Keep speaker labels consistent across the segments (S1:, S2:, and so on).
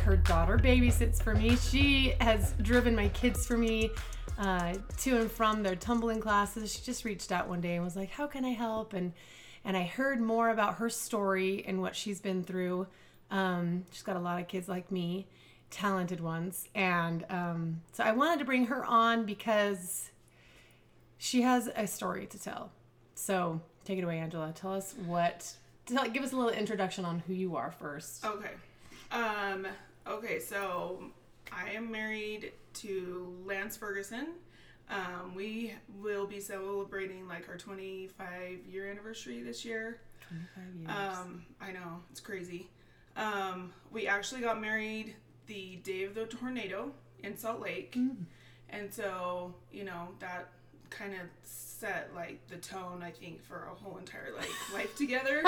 S1: her daughter babysits for me. She has driven my kids for me uh, to and from their tumbling classes. She just reached out one day and was like, "How can I help?" and and I heard more about her story and what she's been through. Um, she's got a lot of kids like me, talented ones, and um, so I wanted to bring her on because she has a story to tell. So take it away, Angela. Tell us what. Tell, give us a little introduction on who you are first.
S2: Okay. Um, okay, so I am married to Lance Ferguson. Um, we will be celebrating like our 25 year anniversary this year.
S1: 25 years.
S2: Um, I know, it's crazy. Um, we actually got married the day of the tornado in Salt Lake. And so, you know, that kind of set like the tone, I think, for a whole entire like life together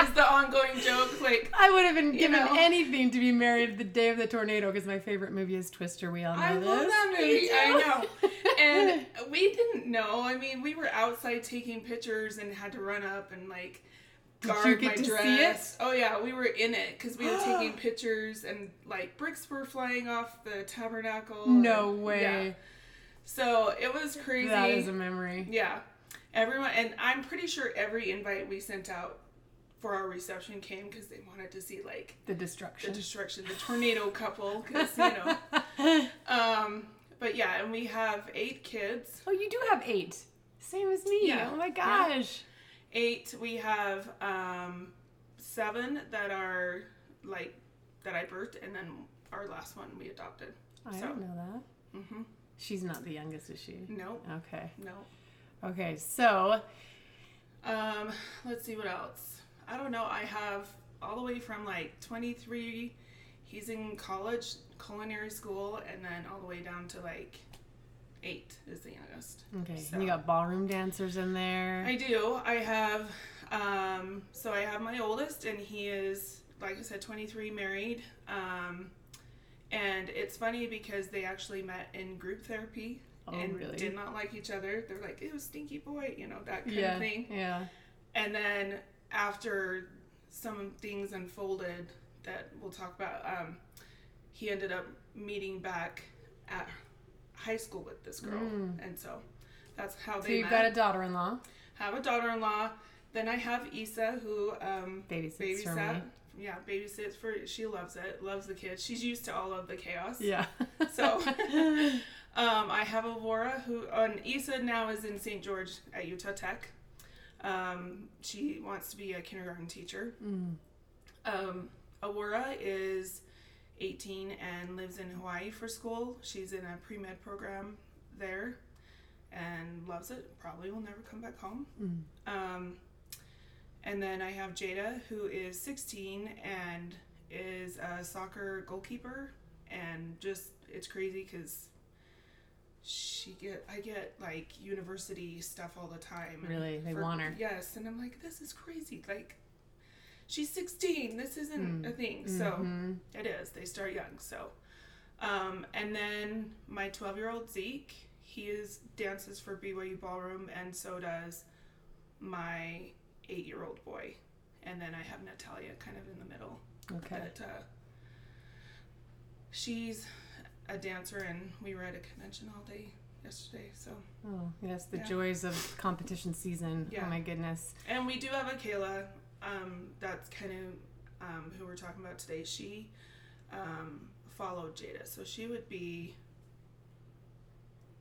S2: is the ongoing joke. Like,
S1: I would have been given
S2: know.
S1: anything to be married the day of the tornado because my favorite movie is Twister. We all know
S2: I
S1: this.
S2: love that movie. I know. And we didn't know. I mean, we were outside taking pictures and had to run up and like
S1: Did you
S2: guard
S1: get
S2: my
S1: to see
S2: dress. Oh yeah, we were in it because we were taking pictures and like bricks were flying off the tabernacle.
S1: no
S2: and-
S1: way.
S2: yeah. So it was crazy.
S1: That is a memory.
S2: yeah. Everyone, and I'm pretty sure every invite we sent out for our reception came because they wanted to see like
S1: The destruction,
S2: the
S1: destruction.
S2: the tornado couple, because you know. Um, but yeah, and we have eight kids.
S1: oh, you do have eight. Same as me.
S2: Yeah.
S1: Oh my
S2: Yeah.
S1: gosh.
S2: Eight. We have um, seven that are like that I birthed, and then our last one we adopted.
S1: I
S2: So-
S1: didn't know that.
S2: Mm-hmm.
S1: She's not the youngest, is she?
S2: No,
S1: Okay.
S2: no.
S1: Okay. So,
S2: Um, let's see what else. I don't know. I have all the way from like 23. He's in college, culinary school, and then all the way down to like eight is the youngest.
S1: okay.
S2: So-
S1: And you got ballroom dancers in there.
S2: I do. I have, um, so I have my oldest, and he is, like I said, 23, married. Um, and it's funny because they actually met in group therapy
S1: Oh,
S2: and
S1: really?
S2: did not like each other. They're like, it was stinky boy, you know, that kind
S1: yeah.
S2: of thing.
S1: Yeah.
S2: And then after some things unfolded that we'll talk about, um, he ended up meeting back at high school with this girl.
S1: Mm.
S2: And so that's how
S1: So
S2: they
S1: you've
S2: met
S1: got a daughter-in-law.
S2: have a daughter-in-law. Then I have Issa, who um,
S1: Babysits
S2: babysat. Yeah, babysits for. She loves it. Loves the kids. She's used to all of the chaos.
S1: Yeah.
S2: So, um, I have Aurora, who and Issa now is in St. George at Utah Tech. Um, she wants to be a kindergarten teacher.
S1: Mm.
S2: Um, Aurora is 18 and lives in Hawaii for school. She's in a pre med program there and loves it. Probably will never come back home.
S1: Mm.
S2: Um, and then I have Jada, who is 16 and is a soccer goalkeeper, and just it's crazy because she get I get like university stuff all the time.
S1: Really? They want her.
S2: Yes, and I'm like, this is crazy. Like, she's 16. This isn't
S1: Mm.
S2: a thing. So
S1: Mhm.
S2: it is. They start young. So, um, and then my 12 year old Zeke, he is dances for BYU Ballroom, and so does my eight year old boy. And then I have Natalia kind of in the middle.
S1: Okay.
S2: That uh, she's a dancer, and we were at a convention all day yesterday. So,
S1: Oh, yes, the
S2: Yeah.
S1: joys of competition season.
S2: Yeah.
S1: Oh my goodness.
S2: and we do have a Kayla. Um, that's kind of um, who we're talking about today. She um, followed Jada, so she would be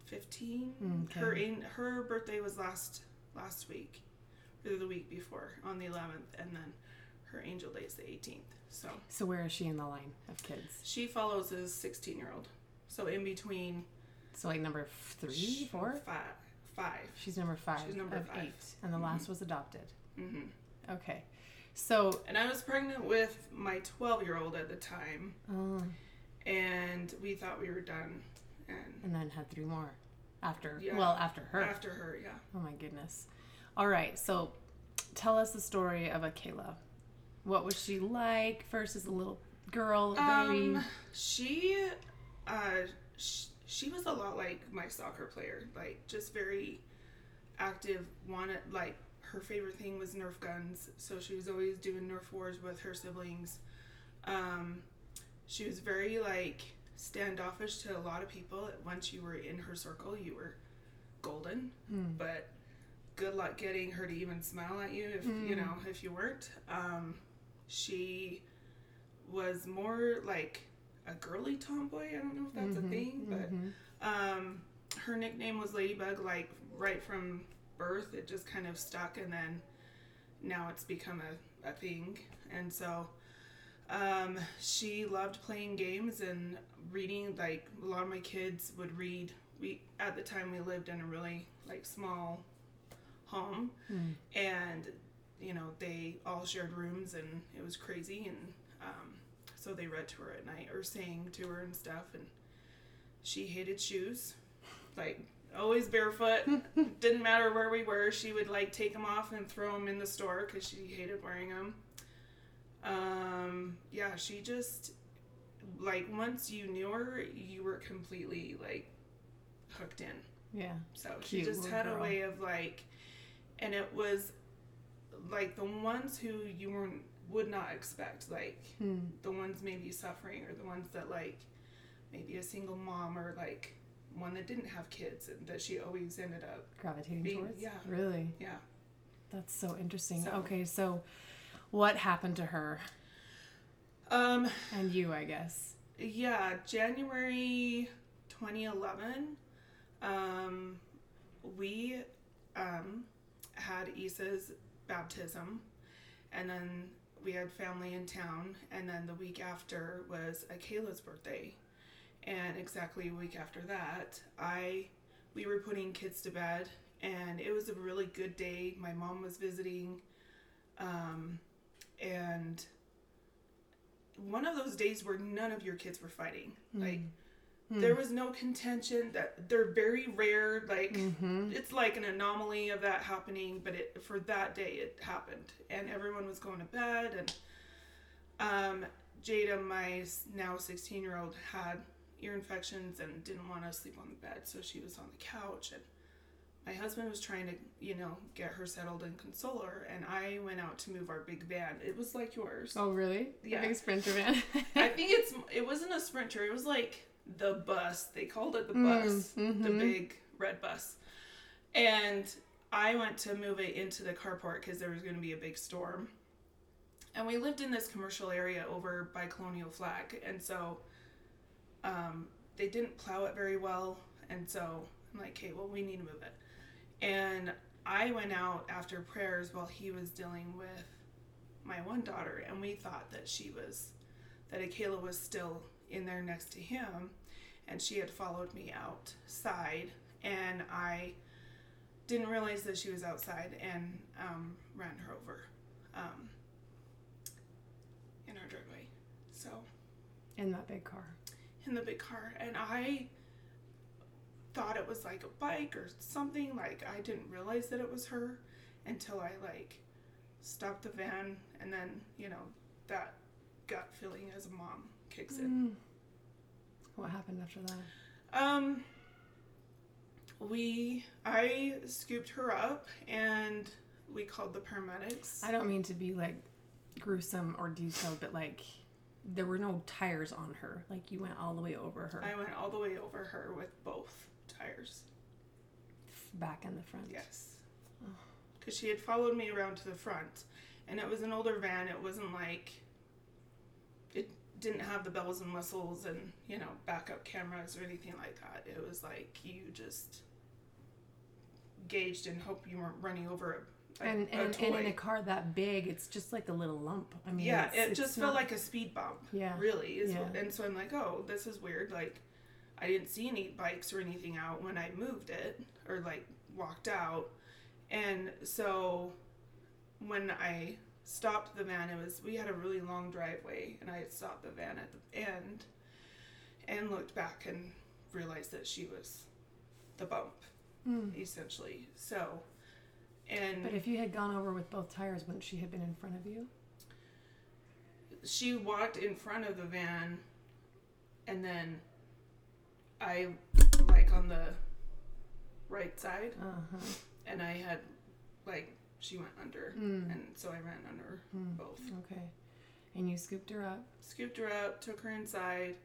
S2: fifteen.
S1: Okay.
S2: Her in her birthday was last last week, the week before on the eleventh, and then her angel day is the eighteenth. So
S1: So where is she in the line of kids?
S2: she follows his sixteen year old. So in between
S1: So like number three, four?
S2: five, five.
S1: She's number five
S2: She's number five.
S1: eight, and the last was adopted.
S2: Mm-hmm.
S1: Okay. So,
S2: And I was pregnant with my twelve year old at the time,
S1: oh,
S2: and we thought we were done. And
S1: and then had three more after.
S2: Yeah.
S1: Well, after her.
S2: after her, yeah.
S1: Oh my goodness. All right. So, tell us the story of Akayla. What was she like first as a little girl, a baby?
S2: Um, she, uh, sh- she was a lot like my soccer player, like just very active. Wanted like her favorite thing was Nerf guns, so she was always doing Nerf wars with her siblings. Um, she was very like standoffish to a lot of people. Once you were in her circle, you were golden.
S1: Mm.
S2: But good luck getting her to even smile at you if you
S1: Mm.
S2: know if you weren't. Um, she was more like a girly tomboy. I don't know if that's
S1: Mhm,
S2: a thing, but
S1: mhm.
S2: um, her nickname was Ladybug, like right from birth. It just kind of stuck, and then now it's become a, a thing. And so um, she loved playing games and reading. Like a lot of my kids would read. We at the time we lived in a really like small home,
S1: Mm.
S2: and you know they all shared rooms, and it was crazy. And um, so they read to her at night or sang to her and stuff, and she hated shoes, like always barefoot. Didn't matter where we were. She would like take them off and throw them in the store because she hated wearing them. Um, yeah, she just like once you knew her, you were completely like hooked in.
S1: Yeah.
S2: So she just had a way of like, and it was like the ones who you weren't would not expect, like
S1: Mm.
S2: the ones maybe suffering or the ones that like maybe a single mom or like one that didn't have kids and that she always ended up
S1: Gravitating
S2: Being-
S1: towards.
S2: yeah.
S1: Really.
S2: yeah
S1: That's so interesting.
S2: So-
S1: Okay, so what happened to her
S2: um
S1: and you? I guess.
S2: yeah january 2011 um we um had Issa's baptism and then we had family in town and then the week after was Akayla's birthday. And exactly a week after that i we were putting kids to bed and it was a really good day. My mom was visiting um and one of those days where none of your kids were fighting. Like
S1: Mm.
S2: there was no contention that they're very rare like
S1: Mm-hmm.
S2: it's like an anomaly of that happening but it for that day it happened and everyone was going to bed and um jada my now 16 year old had ear infections and didn't want to sleep on the bed so she was on the couch and my husband was trying to you know get her settled and console her and i went out to move our big van it was like yours
S1: Oh, really?
S2: Yeah.
S1: The big sprinter van.
S2: i think it's it wasn't a sprinter it was like the bus. They called it the
S1: Mm,
S2: bus the
S1: mhm.
S2: big red bus. And i went to move it into the carport because there was going to be a big storm. And we lived in this commercial area over by colonial flag. And so um, they didn't plow it very well. And so i'm like okay well we need to move it. And i went out after prayers while he was dealing with my one daughter. And we thought that she was that Akayla was still in there next to him and she had followed me outside and i didn't realize that she was outside and um, ran her over um, in our driveway so
S1: In that big car.
S2: in the big car and i thought it was like a bike or something like i didn't realize that it was her until i like stopped the van and then you know that gut feeling as a mom kicks in
S1: Mm. What happened after that?
S2: um we i scooped her up and we called the paramedics
S1: I don't mean to be like gruesome or detailed, but like there were no tires on her. Like you went all the way over her,
S2: i went all the way over her with both tires
S1: back and the front.
S2: Yes. Because she had followed me around to the front. And it was an older van. It wasn't like. Didn't have the bells and whistles and, you know, backup cameras or anything like that. It was like you just gauged and hope you weren't running over a,
S1: And
S2: a
S1: and, and in a car that big, it's just like a little lump. I mean,
S2: yeah, it just
S1: not-
S2: felt like a speed bump.
S1: Yeah.
S2: Really. Is what,
S1: Yeah.
S2: and so I'm like, oh, this is weird. Like, I didn't see any bikes or anything out when I moved it or like walked out. And so when I stopped the van, it was, we had a really long driveway and I had stopped the van at the end and looked back and realized that she was the bump,
S1: Mm.
S2: essentially. So, and
S1: But if you had gone over with both tires, wouldn't she have been in front of you?
S2: she walked in front of the van and then I like on the right side
S1: Uh huh.
S2: and I had like she went under
S1: Mm.
S2: and so I ran under
S1: Mm.
S2: both.
S1: Okay. And you scooped her up.
S2: Scooped her up, took her inside.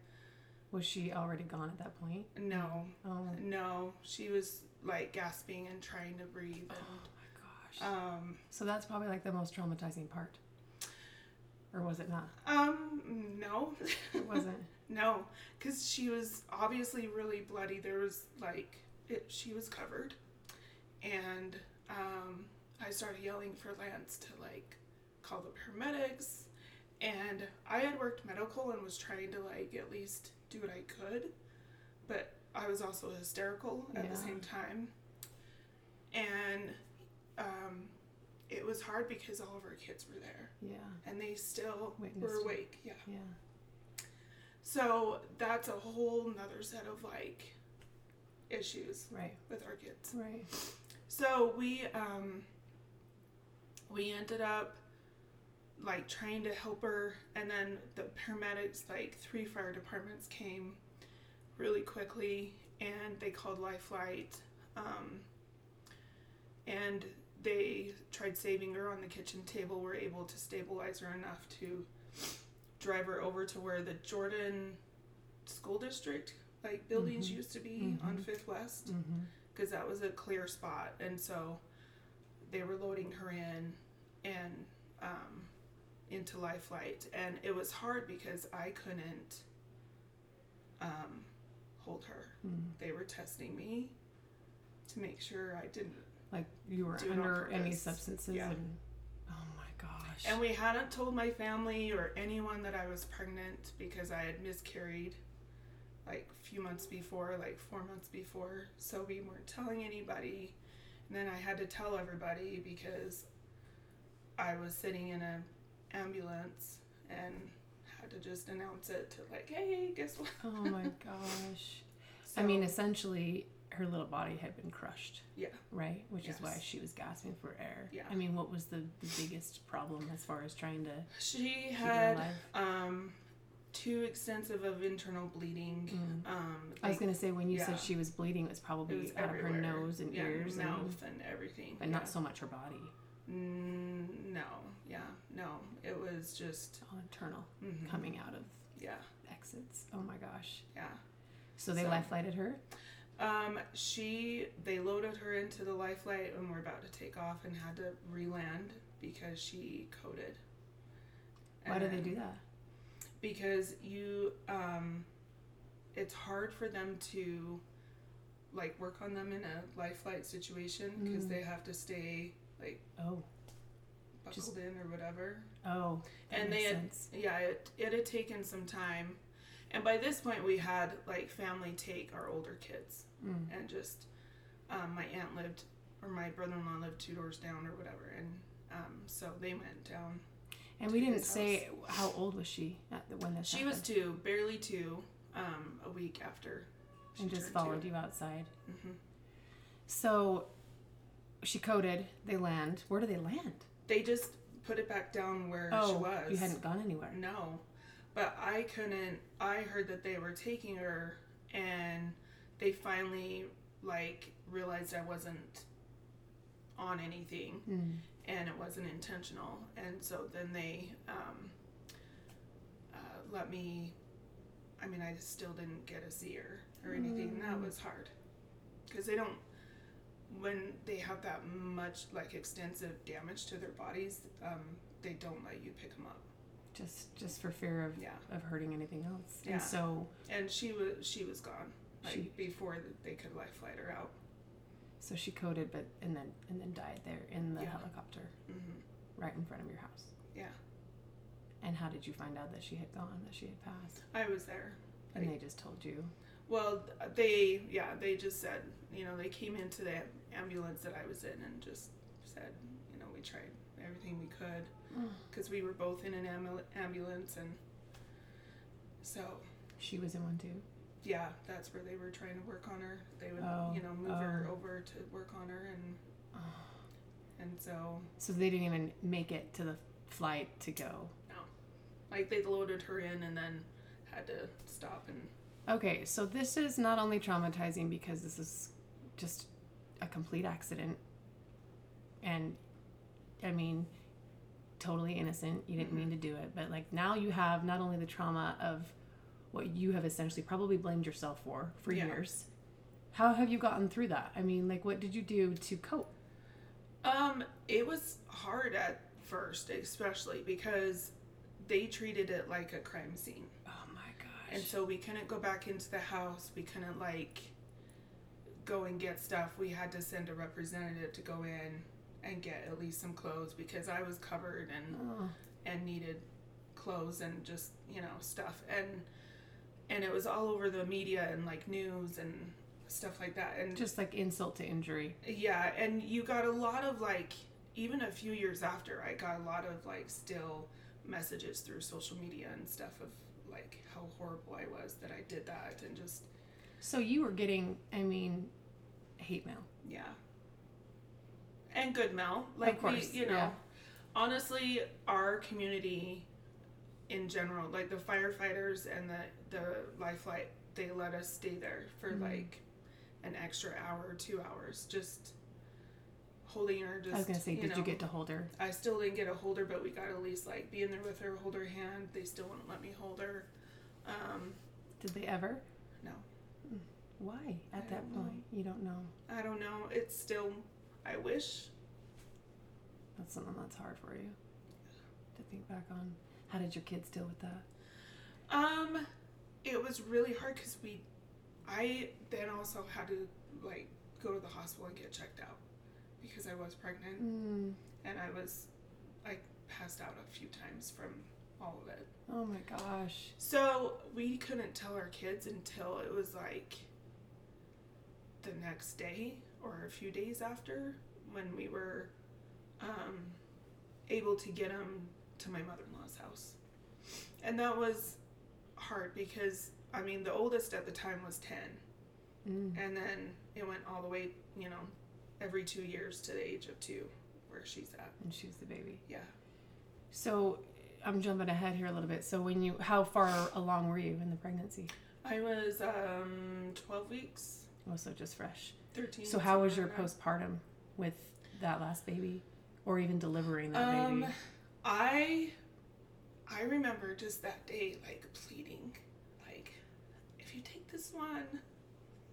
S1: Was she already gone at that point?
S2: No,
S1: Oh,
S2: no, she was like gasping and trying to breathe.
S1: oh my gosh.
S2: um,
S1: so that's probably like the most traumatizing part. Or was it not?
S2: um, no,
S1: It wasn't.
S2: no, because she was obviously really bloody. There was like it, she was covered, and um, I started yelling for Lance to like call the paramedics, and I had worked medical and was trying to like at least do what I could, but I was also hysterical at
S1: Yeah.
S2: the same time, and um, it was hard because all of our kids were there
S1: yeah.
S2: and they still
S1: Witnessed
S2: were
S1: it.
S2: awake. Yeah.
S1: Yeah.
S2: So that's a whole nother set of like issues
S1: Right.
S2: with our kids.
S1: Right.
S2: So we um we ended up like trying to help her and then the paramedics like three fire departments came really quickly and they called life flight um and they tried saving her on the kitchen table were able to stabilize her enough to drive her over to where the jordan school district like buildings
S1: Mhm.
S2: used to be on
S1: Mhm.
S2: fifth west
S1: Mm-hmm.
S2: because that was a clear spot and so they were loading her in and um, into life flight and it was hard because i couldn't um, hold her
S1: Mm.
S2: they were testing me to make sure i didn't
S1: Like you were
S2: Do it on
S1: under any substances
S2: Yeah.
S1: and oh my gosh.
S2: and we hadn't told my family or anyone that i was pregnant because i had miscarried like a few months before like four months before so we weren't telling anybody and then i had to tell everybody because i was sitting in an ambulance and had to just announce it to like hey guess what
S1: oh my gosh.
S2: so,
S1: I mean, essentially, her little body had been crushed.
S2: Yeah.
S1: Right? Which is why she was gasping for air.
S2: Yeah.
S1: I mean, what was the, the biggest problem as far as trying to
S2: she had um too extensive of internal bleeding
S1: Mm.
S2: um
S1: I was
S2: like,
S1: to say, when you
S2: yeah.
S1: said she was bleeding, it was probably
S2: it was
S1: out of her nose and
S2: yeah,
S1: ears, and,
S2: mouth and everything
S1: but
S2: yeah.
S1: not so much her body.
S2: Mm, no, yeah, no. It was just
S1: All internal,
S2: mhm,
S1: coming out of
S2: Yeah,
S1: exits. Oh my gosh.
S2: yeah.
S1: So they
S2: So-
S1: life flighted her?
S2: Um, she they loaded her into the life flight and we're about to take off and had to re-land because she coded.
S1: Why do they do that?
S2: Because you um, it's hard for them to like work on them in a life flight situation because
S1: Mm.
S2: they have to stay like
S1: Oh,
S2: buckled
S1: Just-
S2: in or whatever.
S1: oh.
S2: And they had,
S1: sense.
S2: yeah it, it had taken some time and by this point we had like family take our older kids
S1: Mm.
S2: and just um, my aunt lived or my brother-in-law lived two doors down or whatever and um, so they went down
S1: And we didn't say how old was she at the, when this
S2: she was two barely two um, a week after she
S1: and just followed
S2: two.
S1: you outside.
S2: hmm
S1: So she coded. They land. Where do they land?
S2: they just put it back down where
S1: oh,
S2: she was
S1: you hadn't gone anywhere.
S2: No, but I couldn't. I heard that they were taking her, and they finally like realized I wasn't on anything,
S1: Mm.
S2: And it wasn't intentional, and so then they um, uh, let me. I mean, I still didn't get a see her or anything. and That
S1: Mm.
S2: was hard because they don't. When they have that much like extensive damage to their bodies, um, they don't let you pick them up.
S1: Just just for fear of,
S2: Yeah.
S1: of hurting anything else.
S2: Yeah.
S1: And so
S2: and she was she was gone like
S1: She-
S2: before they could life flight her out.
S1: So she coded, but and then and then died there in the
S2: Yeah.
S1: helicopter
S2: hmm
S1: right in front of your house.
S2: Yeah,
S1: And how did you find out that she had gone, that she had passed?
S2: I was there.
S1: And
S2: Right.
S1: they just told you.
S2: Well, they yeah they just said you know they came into the ambulance that I was in and just said you know we tried everything we could because we were both in an ambu- ambulance and so
S1: She was in one too.
S2: Yeah that's where they were trying to work on her. They would
S1: Oh,
S2: you know move her
S1: oh.
S2: over to work on her and and so
S1: So they didn't even make it to the flight to go.
S2: No, like they loaded her in and then had to stop and
S1: Okay, so this is not only traumatizing because this is just a complete accident. And I mean, totally innocent. You didn't mean mm-hmm. to do it, but like now you have not only the trauma of what you have essentially probably blamed yourself for for
S2: Yeah.
S1: years. How have you gotten through that? I mean, like what did you do to cope?
S2: Um, it was hard at first, especially because they treated it like a crime scene.
S1: Oh my gosh.
S2: And so we couldn't go back into the house. We couldn't like go and get stuff. We had to send a representative to go in and get at least some clothes because I was covered and
S1: oh,
S2: and needed clothes and just, you know, stuff. And and it was all over the media and like news and stuff like that. And
S1: just like insult to injury.
S2: yeah, and you got a lot of like even a few years after I got a lot of like still messages through social media and stuff of like how horrible I was that I did that and just
S1: So you were getting, I mean, hate mail.
S2: yeah. And good mail. Like
S1: course,
S2: we you know
S1: yeah.
S2: honestly our community in general, like the firefighters and the the life flight, they let us stay there for
S1: Mhm.
S2: like an extra hour or two hours just holding her just
S1: I was gonna say, did
S2: know,
S1: you get to hold her?
S2: I still didn't get a hold her, but we got at least like be in there with her, hold her hand. They still wouldn't let me hold her. Um,
S1: Did they ever?
S2: no,
S1: Why at
S2: I
S1: that
S2: don't know.
S1: point? You don't know.
S2: I don't know. It's still, I wish.
S1: That's something that's hard for you to think back on. How did your kids deal with that?
S2: Um, it was really hard because we, I then also had to like go to the hospital and get checked out because I was pregnant
S1: Mm.
S2: and I was, I passed out a few times from all of it.
S1: Oh my gosh.
S2: So we couldn't tell our kids until it was like the next day or a few days after when we were um, able to get them to my mother in law's house. And that was hard because, I mean, the oldest at the time was 10.
S1: Mm.
S2: And then it went all the way, you know, every two years to the age of two, where she's at.
S1: And she was the baby.
S2: Yeah.
S1: So I'm jumping ahead here a little bit. So when you, how far along were you in the pregnancy?
S2: I was um, 12 weeks,
S1: Oh, so just fresh.
S2: 13.
S1: So how was your postpartum with that last baby, or even delivering that
S2: Um,
S1: baby?
S2: I I remember just that day like pleading, like, if you take this one,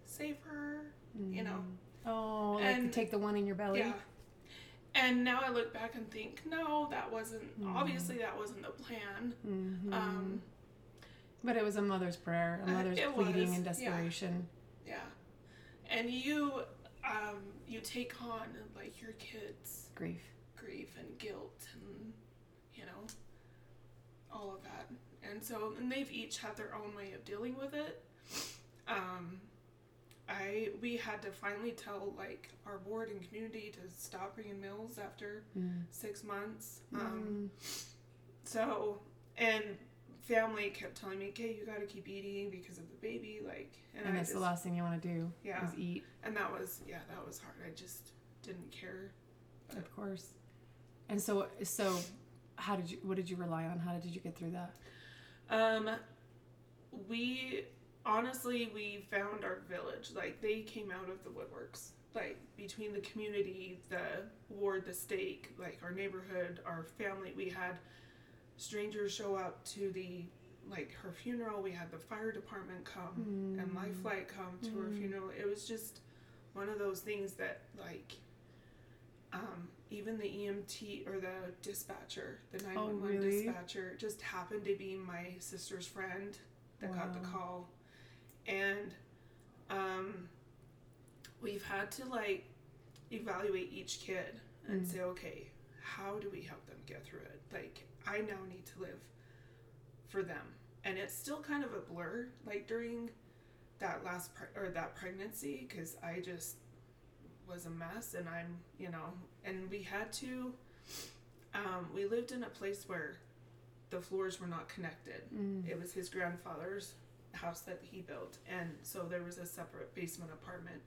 S2: save her, you know.
S1: Oh, like
S2: and-
S1: take the one in your belly.
S2: Yeah. And now I look back and think, no, that wasn't
S1: Mm.
S2: obviously that wasn't the plan.
S1: Mhm.
S2: Um,
S1: but it was a mother's prayer, a
S2: Uh,
S1: mother's pleading
S2: was,
S1: and
S2: yeah.
S1: desperation.
S2: yeah. And you um you take on like your kids
S1: Grief.
S2: grief and guilt and you know all of that and so and they've each had their own way of dealing with it um i we had to finally tell like our board and community to stop bringing meals after
S1: Mm.
S2: six months um
S1: Mm.
S2: so and family kept telling me okay you got to keep eating because of the baby like and,
S1: and that's
S2: just
S1: the last thing you want to do
S2: Yeah.
S1: is eat,
S2: and that was yeah that was hard i just didn't care
S1: of course. And so, so, how did you? What did you rely on? How did you get through that?
S2: Um, we honestly we found our village. Like they came out of the woodworks. Like between the community, the ward, the stake, like our neighborhood, our family. We had strangers show up to the like her funeral. We had the fire department come and Life Flight come to her
S1: Mm.
S2: funeral. It was just one of those things that like. Um, even the EMT or the dispatcher, the 911
S1: Oh, really?
S2: dispatcher, just happened to be my sister's friend that got the call. And um, we've had to like evaluate each kid and
S1: Mm.
S2: say, okay, how do we help them get through it? Like, I now need to live for them. And it's still kind of a blur, like during that last pre- or that pregnancy, because I just was a mess and I'm, you know, and we had to, um, we lived in a place where the floors were not connected.
S1: Mm.
S2: It was his grandfather's house that he built, and so there was a separate basement apartment,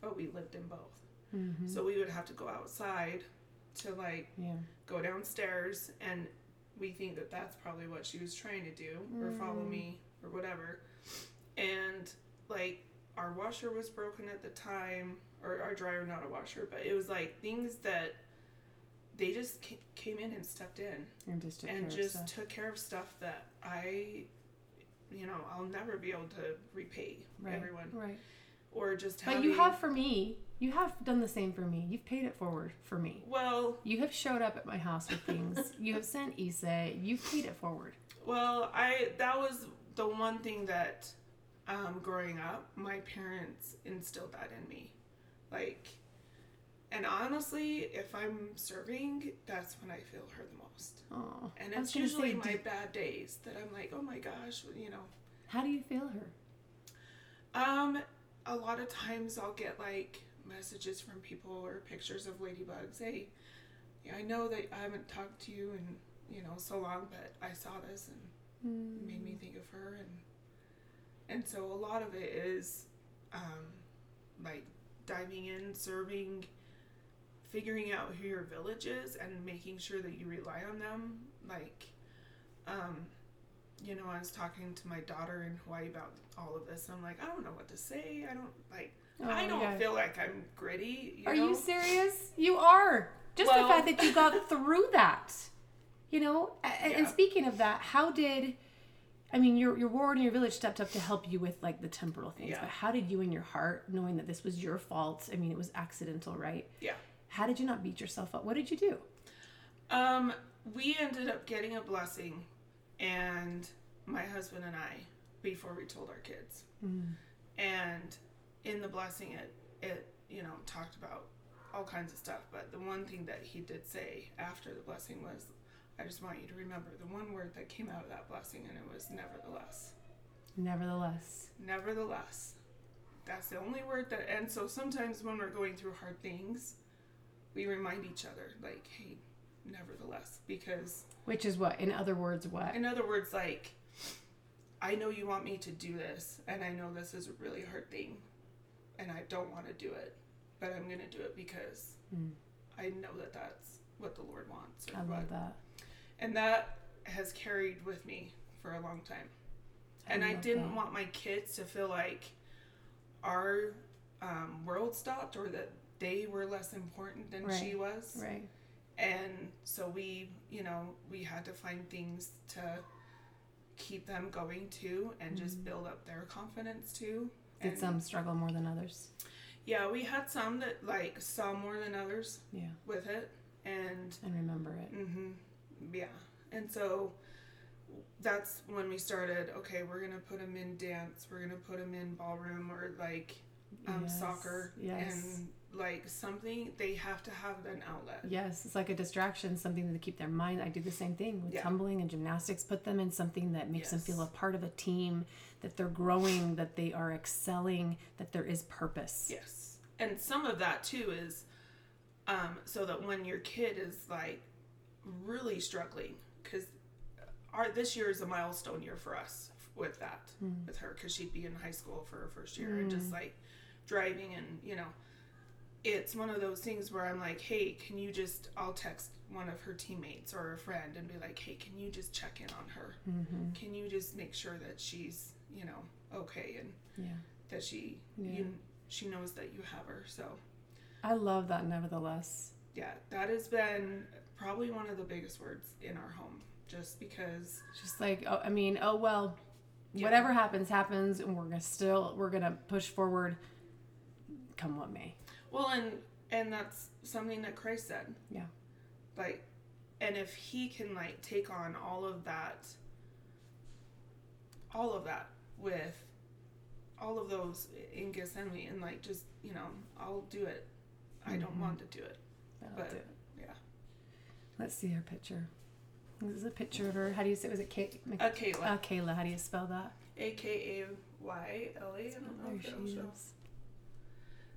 S2: but we lived in both.
S1: Mhm.
S2: So we would have to go outside to like
S1: yeah.
S2: go downstairs, and we think that that's probably what she was trying to do, or follow
S1: Mm.
S2: me, or whatever. And like our washer was broken at the time, or our dryer, not a washer, but it was like things that they just came in and stepped in
S1: And just took
S2: and
S1: care of
S2: just
S1: stuff.
S2: took care of stuff that I, you know, I'll never be able to repay
S1: right.
S2: everyone
S1: Right.
S2: or just.
S1: But you have for me. You have done the same for me. You've paid it forward for me.
S2: Well,
S1: You have showed up at my house with things. you have sent Issa. You've paid it forward.
S2: well, I that was the one thing that, um, growing up, my parents instilled that in me, like. And honestly, if I'm serving, that's when I feel her the most.
S1: Oh.
S2: And it's usually
S1: say,
S2: my
S1: do-
S2: bad days that I'm like, oh my gosh, you know.
S1: How do you feel her?
S2: Um, a lot of times I'll get like messages from people or pictures of ladybugs. Hey, yeah, I know that I haven't talked to you in you know so long, but I saw this and it made me think of her, and and so a lot of it is um, like diving in, serving, figuring out who your village is, and making sure that you rely on them. Like, um, you know, I was talking to my daughter in Hawaii about all of this. I'm like, I don't know what to say. I don't like. I
S1: Oh,
S2: don't
S1: yeah.
S2: feel like I'm gritty. You
S1: Are
S2: know?
S1: you serious? You are. Just
S2: Well-
S1: the fact that you got through that. You know, a- and
S2: Yeah.
S1: speaking of that, how did I mean your your ward and your village stepped up to help you with like the temporal things,
S2: Yeah.
S1: but how did you in your heart, knowing that this was your fault, I mean it was accidental, right?
S2: Yeah.
S1: How did you not beat yourself up? What did you do?
S2: Um, we ended up getting a blessing, and my husband and I, before we told our kids, and in the blessing, it it you know talked about all kinds of stuff. But the one thing that he did say after the blessing was, "I just want you to remember the one word that came out of that blessing, and it was nevertheless."
S1: Nevertheless.
S2: Nevertheless, that's the only word that. And so sometimes when we're going through hard things, we remind each other, like, "Hey, nevertheless," because
S1: Which is what? In other words, what?
S2: in other words, like, I know you want me to do this, and I know this is a really hard thing, and I don't want to do it, but I'm going to do it because
S1: Mm.
S2: I know that that's what the Lord wants. Or
S1: I
S2: what,
S1: love that.
S2: And that has carried with me for a long time.
S1: I
S2: And I, didn't
S1: that.
S2: want my kids to feel like our um, world stopped or that they were less important than she was
S1: Right.
S2: and so we you know we had to find things to keep them going too and just build up their confidence too
S1: Did
S2: and
S1: some struggle more than others?
S2: yeah we had some that like saw more than others
S1: Yeah.
S2: with it and
S1: And remember it.
S2: hmm yeah and so that's when we started okay we're gonna put them in dance we're gonna put them in ballroom or like um,
S1: Yes,
S2: soccer
S1: yes.
S2: and like something they have to have an outlet
S1: Yes, it's like a distraction, something to keep their mind. I do the same thing with
S2: Yeah.
S1: tumbling and gymnastics. Put them in something that makes them feel a part of a team, that they're growing, that they are excelling, that there is purpose.
S2: Yes. And some of that too is um, so that when your kid is like really struggling, because our this year is a milestone year for us with that with her because she'd be in high school for her first year and just like driving and you know it's one of those things where I'm like, hey, can you just I'll text one of her teammates or a friend and be like, hey, can you just check in on her?
S1: Mm-hmm.
S2: Can you just make sure that she's you know okay and
S1: Yeah.
S2: that she
S1: Yeah.
S2: you she knows that you have her so
S1: I love that, nevertheless.
S2: yeah that has been probably one of the biggest words in our home just because
S1: Just like, oh, I mean, oh, well,
S2: Yeah.
S1: whatever happens, happens, and we're to still, we're to push forward come what may.
S2: well and and that's something that christ said
S1: Yeah.
S2: like and if he can like take on all of that all of that with all of those in Gethsemane and like just you know I'll do it I don't
S1: Mhm.
S2: want to do it
S1: That'll
S2: But-
S1: do it. Let's see her picture. This is a picture of her. How do you say? Was it Kate?
S2: uh, Kayla
S1: Uh, Kayla. How do you spell that?
S2: A K A Y L A I don't know
S1: There
S2: if
S1: she
S2: it'll show.
S1: is.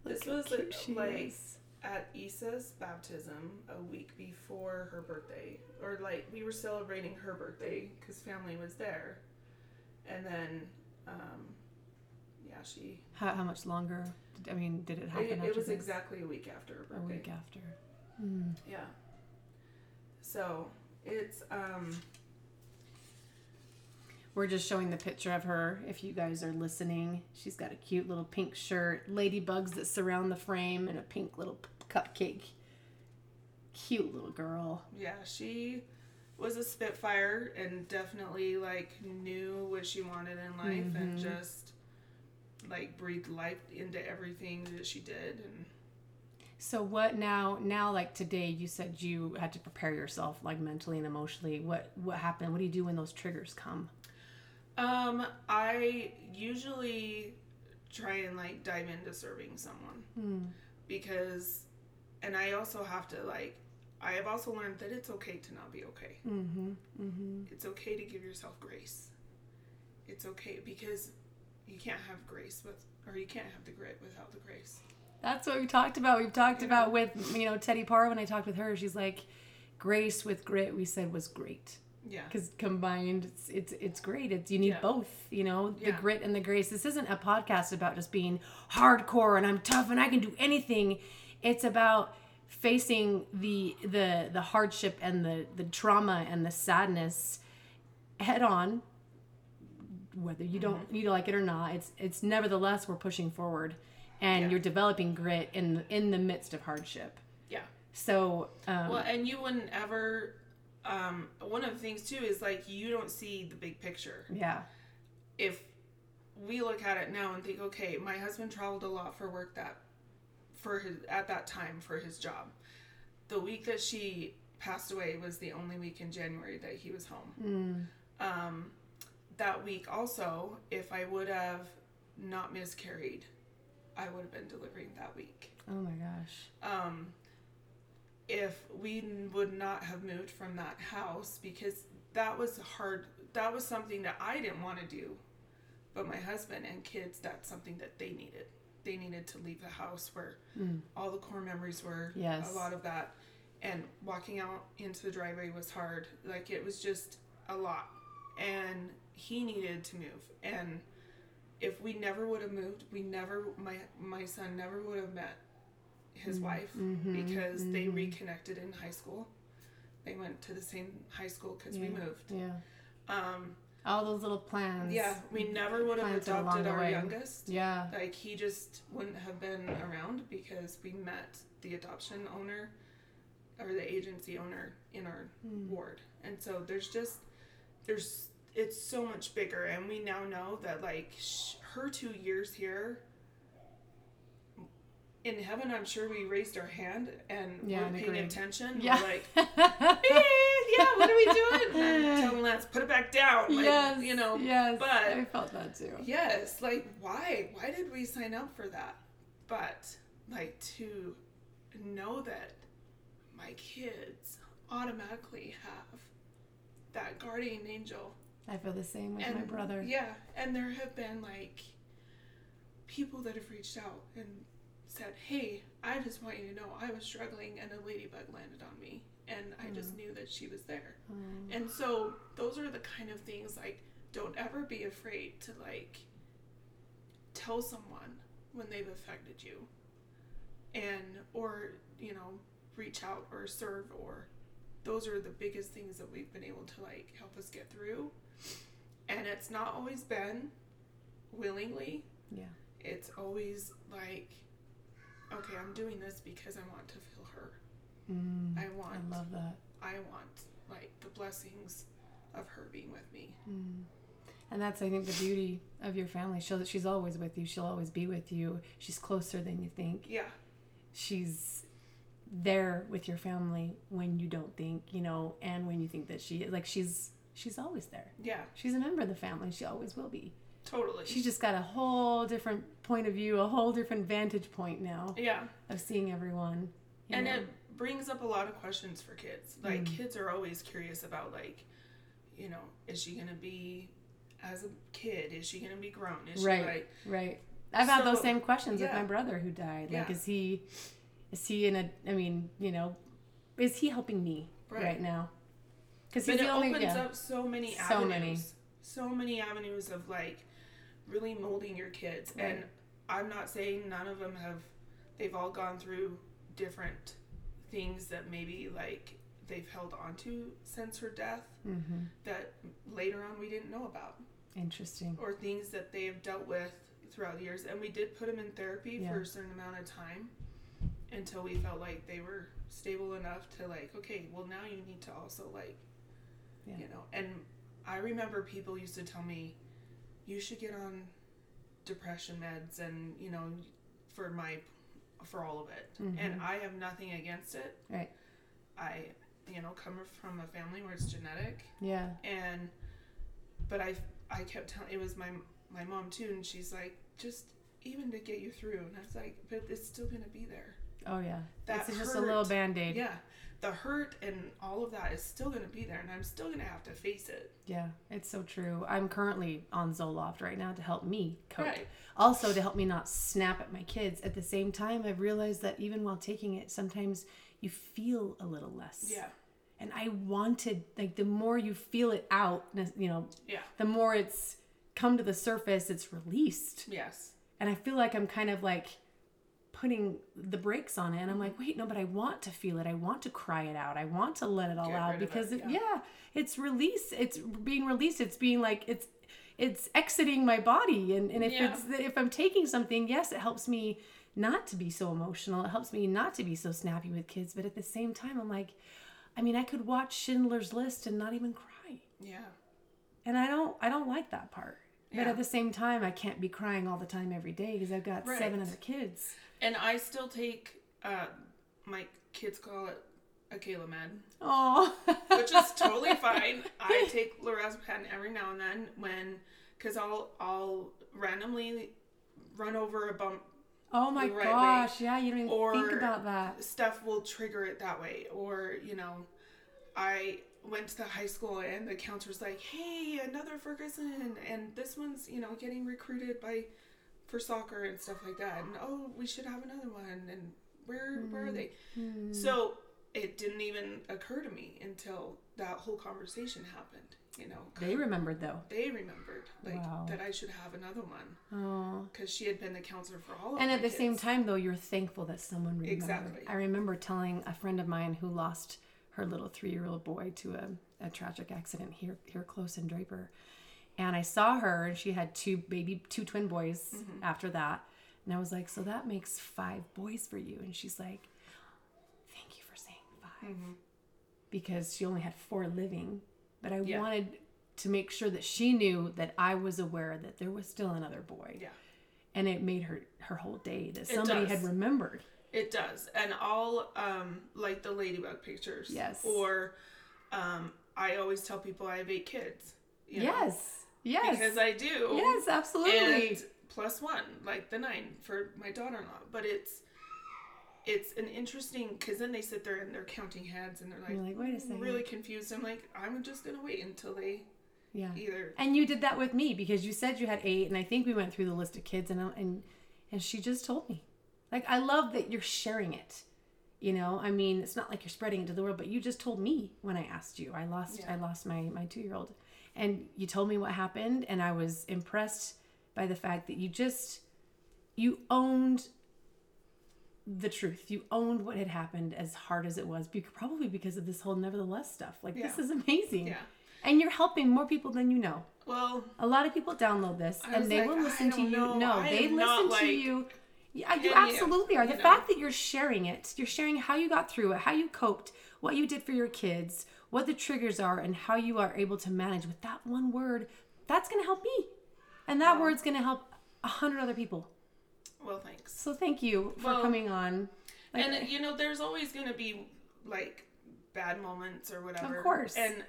S2: This was
S1: how cute she
S2: like at Issa's baptism a week before her birthday, or like we were celebrating her birthday because family was there, and then, um, yeah, she.
S1: How, how much longer? Did, I mean, did it happen?
S2: It, it was
S1: this?
S2: exactly a week after her birthday.
S1: a week after. Mm.
S2: Yeah. So it's um
S1: We're just showing the picture of her. If you guys are listening, she's got a cute little pink shirt, ladybugs that surround the frame, and a pink little p- cupcake. Cute little girl.
S2: Yeah, she was a spitfire and definitely like knew what she wanted in life and
S1: Mm-hmm.
S2: just like breathed life into everything that she did and
S1: So what now? Now, like today, you said you had to prepare yourself, like mentally and emotionally. What what happened? What do you do when those triggers come?
S2: um I usually try and like dive into serving someone
S1: Hmm.
S2: because and I also have to like I have also learned that it's okay to not be okay.
S1: Mm-hmm. Mm-hmm.
S2: It's okay to give yourself grace. It's okay because you can't have grace with or you can't have the grit without the grace.
S1: That's what we talked about. We've talked
S2: Yeah.
S1: about with you know Teddy Parr when I talked with her. She's like, grace with grit. We said was great
S2: Yeah.
S1: because combined, it's, it's it's great. It's you need
S2: Yeah.
S1: both. You know, the
S2: Yeah.
S1: grit and the grace. This isn't a podcast about just being hardcore and I'm tough and I can do anything. It's about facing the the the hardship and the the trauma and the sadness head on whether you don't mm-hmm. you like it or not it's it's nevertheless we're pushing forward and
S2: Yeah.
S1: you're developing grit in in the midst of hardship
S2: Yeah.
S1: so um,
S2: Well, and you wouldn't ever. Um, one of the things too is like you don't see the big picture.
S1: yeah
S2: If we look at it now and think, okay, my husband traveled a lot for work that, for his at that time for his job. The week that she passed away was the only week in January that he was home.
S1: mm,
S2: Um, that week also, if I would have not miscarried, I would have been delivering that week.
S1: oh my gosh
S2: um, if we would not have moved from that house because that was hard that was something that i didn't want to do but my husband and kids that's something that they needed they needed to leave the house where
S1: Mm.
S2: all the core memories were
S1: Yes.
S2: a lot of that and walking out into the driveway was hard like it was just a lot and he needed to move and if we never would have moved we never my my son never would have met his wife
S1: Mhm,
S2: because they
S1: mhm.
S2: reconnected in high school. They went to the same high school because we moved.
S1: Yeah.
S2: Um
S1: all those little plans.
S2: yeah we never would have adopted our
S1: way.
S2: youngest.
S1: Yeah.
S2: Like he just wouldn't have been around because we met the adoption owner or the agency owner in our
S1: Mm.
S2: ward. And so there's just there's it's so much bigger and we now know that like sh- her two years here in heaven i'm sure we raised our hand and
S1: Yeah,
S2: we're
S1: and
S2: paying
S1: agreed.
S2: attention
S1: yeah
S2: we're like "Eh, yeah what are we doing and I'm telling Lance put it back down like,
S1: yes
S2: you know
S1: yes
S2: but-
S1: i felt that too
S2: Yes, like why? Why did we sign up for that? But like to know that my kids automatically have that guardian angel.
S1: I feel the same with
S2: and
S1: my brother.
S2: Yeah, and there have been like people that have reached out and said, "Hey, I just want you to know I was struggling and a ladybug landed on me and I just knew that she was there."
S1: Um,
S2: And so those are the kind of things like don't ever be afraid to like tell someone when they've affected you and or you know reach out or serve or those are the biggest things that we've been able to like help us get through and it's not always been willingly
S1: yeah
S2: it's always like okay i'm doing this because i want to feel her
S1: mm,
S2: i want
S1: i love that
S2: I want like the blessings of her being with me.
S1: Mm. And that's, I think, the beauty of your family. She'll, that she's always with you. She'll always be with you. She's closer than you think.
S2: Yeah,
S1: She's there with your family when you don't think, you know, and when you think that she is like she's she's always there.
S2: yeah,
S1: She's a member of the family. She always will be.
S2: totally.
S1: She's just got a whole different point of view, a whole different vantage point now
S2: yeah,
S1: of seeing everyone.
S2: and
S1: know.
S2: it brings up a lot of questions for kids. Like
S1: Mm.
S2: kids are always curious about like, you know, is she gonna be as a kid? Is she gonna be grown? Is she
S1: Right.
S2: like
S1: Right. I've had those same questions with my brother who died. Like,
S2: Yeah.
S1: is he, is he in a? I mean, you know, is he helping me right,
S2: Right.
S1: now? Because
S2: But it
S1: only.
S2: opens
S1: Yeah.
S2: up so many
S1: So
S2: avenues.
S1: many.
S2: So many avenues of like really molding your kids. And I'm not saying none of them have they've all gone through different things that maybe like they've held onto since her death
S1: hmm
S2: that later on we didn't know about
S1: Interesting.
S2: or things that they have dealt with throughout the years and we did put them in therapy
S1: Yeah.
S2: for a certain amount of time until we felt like they were stable enough to like okay well now you need to also like
S1: Yeah.
S2: you know and i remember people used to tell me you should get on depression meds and you know for my for all of it and mm-hmm. i have nothing against it
S1: Right.
S2: i you know come from a family where it's genetic
S1: Yeah.
S2: and but i i kept telling it was my my mom too and she's like just even to get you through and i was like but it's still gonna be there
S1: Oh yeah.
S2: That
S1: it's just a little band aid.
S2: yeah the hurt and all of that is still gonna be there and i'm still gonna have to face it
S1: Yeah, it's so true. I'm currently on Zoloft right now to help me cope.
S2: Right.
S1: Also to help me not snap at my kids. At the same time, I've realized that even while taking it, sometimes you feel a little less.
S2: yeah
S1: And I wanted like the more you feel it out, you know,
S2: yeah
S1: the more it's come to the surface, it's released.
S2: yes
S1: And I feel like I'm kind of like putting the brakes on it and I'm like, wait, no, but I want to feel it. I want to cry it out. I want to let it all
S2: Get
S1: out because
S2: it,
S1: it,
S2: yeah.
S1: yeah, it's release. It's being released. It's being like it's it's exiting my body. And, and if
S2: Yeah.
S1: it's if I'm taking something, yes, it helps me not to be so emotional. It helps me not to be so snappy with kids. But at the same time, I'm like, I mean, I could watch Schindler's List and not even cry.
S2: yeah
S1: And I don't I don't like that part. But at the same time, I can't be crying all the time every day because I've got seven other kids.
S2: and i still take uh my kids call it a Med,
S1: Oh,
S2: which is totally fine. I take lorazepam every now and then when, because I'll I'll randomly run over a bump.
S1: oh my
S2: right
S1: gosh! Yeah, you don't even
S2: Or-
S1: think about that.
S2: Stuff will trigger it that way, or you know, I went to the high school and the counselor's like, "Hey, another Ferguson, and this one's you know getting recruited by for soccer and stuff like that, and oh, we should have another one, and where where are hmm. they?" Hmm. So it didn't even occur to me until that whole conversation happened. You know,
S1: They remembered though.
S2: they remembered like
S1: Wow.
S2: that I should have another one
S1: Oh.
S2: because she had been the counselor for all of
S1: And at the same time, though, you're thankful that someone remembered.
S2: Exactly.
S1: I remember telling a friend of mine who lost her little three-year-old boy to a, a tragic accident here here close in Draper, and I saw her, and she had two baby, two twin boys
S2: Mm-hmm.
S1: after that, and I was like, "So that makes five boys for you?" And she's like, "Thank you for saying 5
S2: Mm-hmm.
S1: because she only had four living, but I
S2: Yeah.
S1: wanted." To make sure that she knew that I was aware that there was still another boy
S2: yeah.
S1: and it made her her whole day that somebody had remembered.
S2: It does, and all um like the ladybug pictures.
S1: Yes.
S2: Or, um, I always tell people I have eight kids. you know,
S1: Yes, yes,
S2: Because I do.
S1: yes, absolutely.
S2: and plus one like the nine for my daughter-in-law but it's it's an interesting because then they sit there and they're counting heads and they're like,
S1: You're like, wait a second.
S2: really confused i'm like i'm just gonna wait until they
S1: yeah,
S2: either
S1: and you did that with me because you said you had eight, and I think we went through the list of kids, and and and she just told me, like, I love that you're sharing it. You know, I mean, it's not like you're spreading it to the world, but you just told me when I asked you. I lost,
S2: Yeah.
S1: I lost my my two year old, and you told me what happened, and I was impressed by the fact that you just you owned the truth. You owned what had happened as hard as it was, probably because of this whole nevertheless stuff. Like this is amazing,
S2: yeah
S1: and you're helping more people than you know.
S2: well
S1: A lot of people download this and they
S2: like,
S1: will listen to you.
S2: know.
S1: No,
S2: I
S1: they
S2: not
S1: listen to
S2: like
S1: you. Yeah, you
S2: of-
S1: absolutely are. The
S2: you know.
S1: fact that you're sharing it, you're sharing how you got through it, how you coped, what you did for your kids, what the triggers are, and how you are able to manage with that one word, that's going to help me. And that word's going to help a hundred other people.
S2: well thanks
S1: So thank you for
S2: Well,
S1: coming on. Like,
S2: and eh. you know there's always gonna be like bad moments or whatever Of
S1: course.
S2: and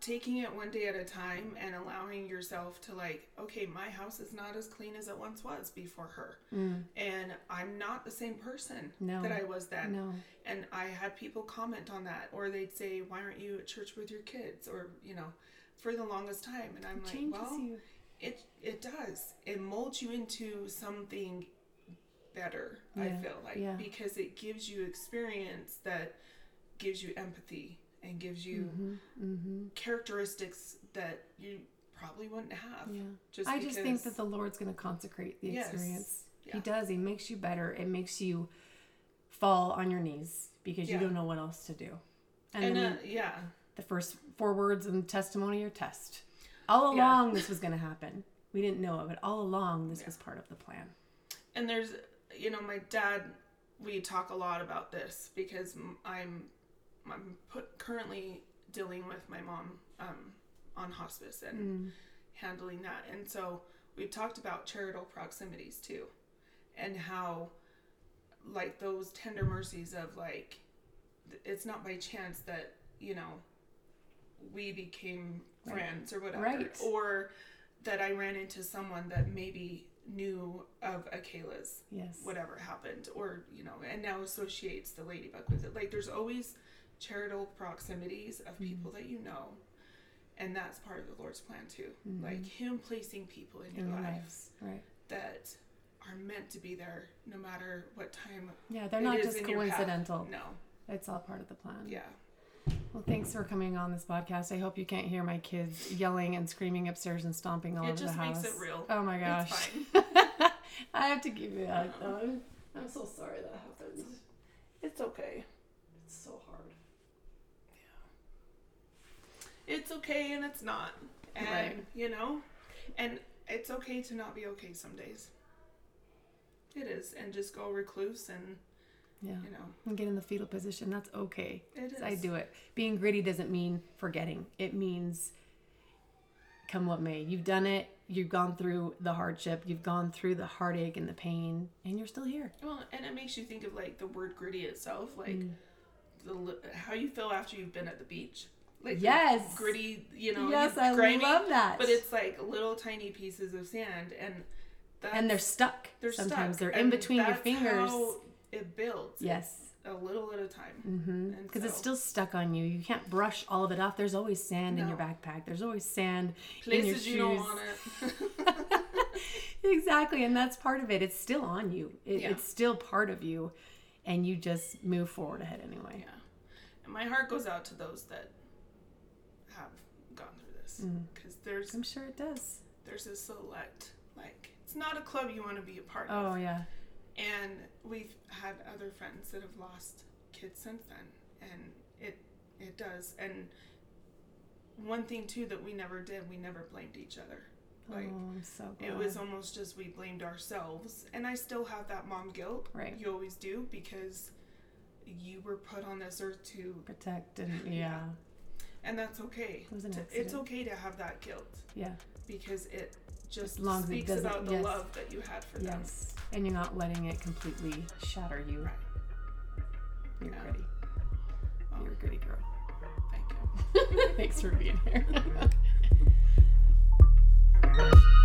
S2: taking it one day at a time and allowing yourself to like okay my house is not as clean as it once was before her and i'm not the same person
S1: Mm. No.
S2: that i was then
S1: no.
S2: and i had people comment on that or they'd say why aren't you at church with your kids or you know for the longest time and i'm like well
S1: you.
S2: it it does it molds you into something better i feel like
S1: yeah.
S2: because it gives you experience that gives you empathy and gives you
S1: Mm-hmm.
S2: characteristics that you probably wouldn't have
S1: Yeah.
S2: just
S1: I just think that the Lord's going to consecrate the
S2: Yes.
S1: experience. He does. He makes you better. It makes you fall on your knees because you don't know what else to do. And,
S2: and
S1: then
S2: uh, yeah
S1: the first four words in the testimony or test. All
S2: Yeah.
S1: along, this was going to happen. We didn't know it, but all along, this was part of the plan.
S2: and there's you know my dad we talk a lot about this because I'm I'm put currently dealing with my mom um, on hospice and
S1: Mm.
S2: handling that, and so we've talked about charitable proximities too, and how like those tender mercies of like it's not by chance that you know we became
S1: Right.
S2: friends or whatever
S1: Right.
S2: or that I ran into someone that maybe knew of Akayla's
S1: Yes.
S2: whatever happened or you know and now associates the ladybug with it like there's always charitable proximities of people that you know and that's part of the lord's plan too
S1: Mhm.
S2: like him placing people in your
S1: In their lives. Right.
S2: that are meant to be there no matter what time
S1: Yeah, they're not just
S2: your
S1: coincidental.
S2: no
S1: It's all part of the plan.
S2: yeah
S1: Well, thanks for coming on this podcast. I hope you can't hear my kids yelling and screaming upstairs and stomping all
S2: It
S1: over the house.
S2: It just makes it real.
S1: Oh my
S2: It's
S1: gosh.
S2: fine.
S1: I have to give you that. though. I'm, I'm so sorry that happened.
S2: it's okay
S1: It's so hard.
S2: It's okay and it's not and
S1: Right.
S2: you know and it's okay to not be okay some days it is and just go recluse and
S1: Yeah.
S2: you know
S1: And get in the fetal position. That's okay.
S2: it is
S1: I do it. Being gritty doesn't mean forgetting. It means come what may. You've done it. You've gone through the hardship. You've gone through the heartache and the pain, and you're still here.
S2: well and it makes you think of like the word gritty itself like
S1: Mm.
S2: the how you feel after you've been at the beach like
S1: Yes.
S2: gritty you know
S1: yes,
S2: you-
S1: I
S2: grimy,
S1: love that.
S2: but it's like little tiny pieces of sand and that's,
S1: and they're stuck.
S2: they're
S1: Sometimes
S2: stuck,
S1: they're in between your
S2: that's
S1: fingers.
S2: how it builds
S1: Yes.
S2: a little at a time
S1: Mm-hmm.
S2: And
S1: Because it's still stuck on you. You can't brush all of it off. There's always sand in your backpack. There's always sand
S2: places
S1: in
S2: you
S1: your
S2: don't
S1: shoes.
S2: want it
S1: exactly, and that's part of it. It's still on you. It,
S2: Yeah.
S1: It's still part of you, and you just move forward ahead anyway.
S2: Yeah. And my heart goes out to those that
S1: Mm.
S2: because there's
S1: I'm sure it does.
S2: there's a select like it's not a club you want to be a part of.
S1: Oh yeah.
S2: And we've had other friends that have lost kids since then and it it does and one thing too that we never did we never blamed each other like
S1: oh, I'm so glad.
S2: it was almost just we blamed ourselves and i still have that mom guilt
S1: Right.
S2: you always do because you were put on this earth to
S1: protect and yeah,
S2: Yeah and that's okay.
S1: It was an accident.
S2: It's okay to have that guilt.
S1: Yeah.
S2: Because it just
S1: long
S2: speaks about the
S1: yes.
S2: love that you had for yes. them.
S1: Yes. And you're not letting it completely shatter you.
S2: Right.
S1: You're
S2: yeah. Oh.
S1: You're a gritty girl.
S2: Thank you.
S1: Thanks for being here.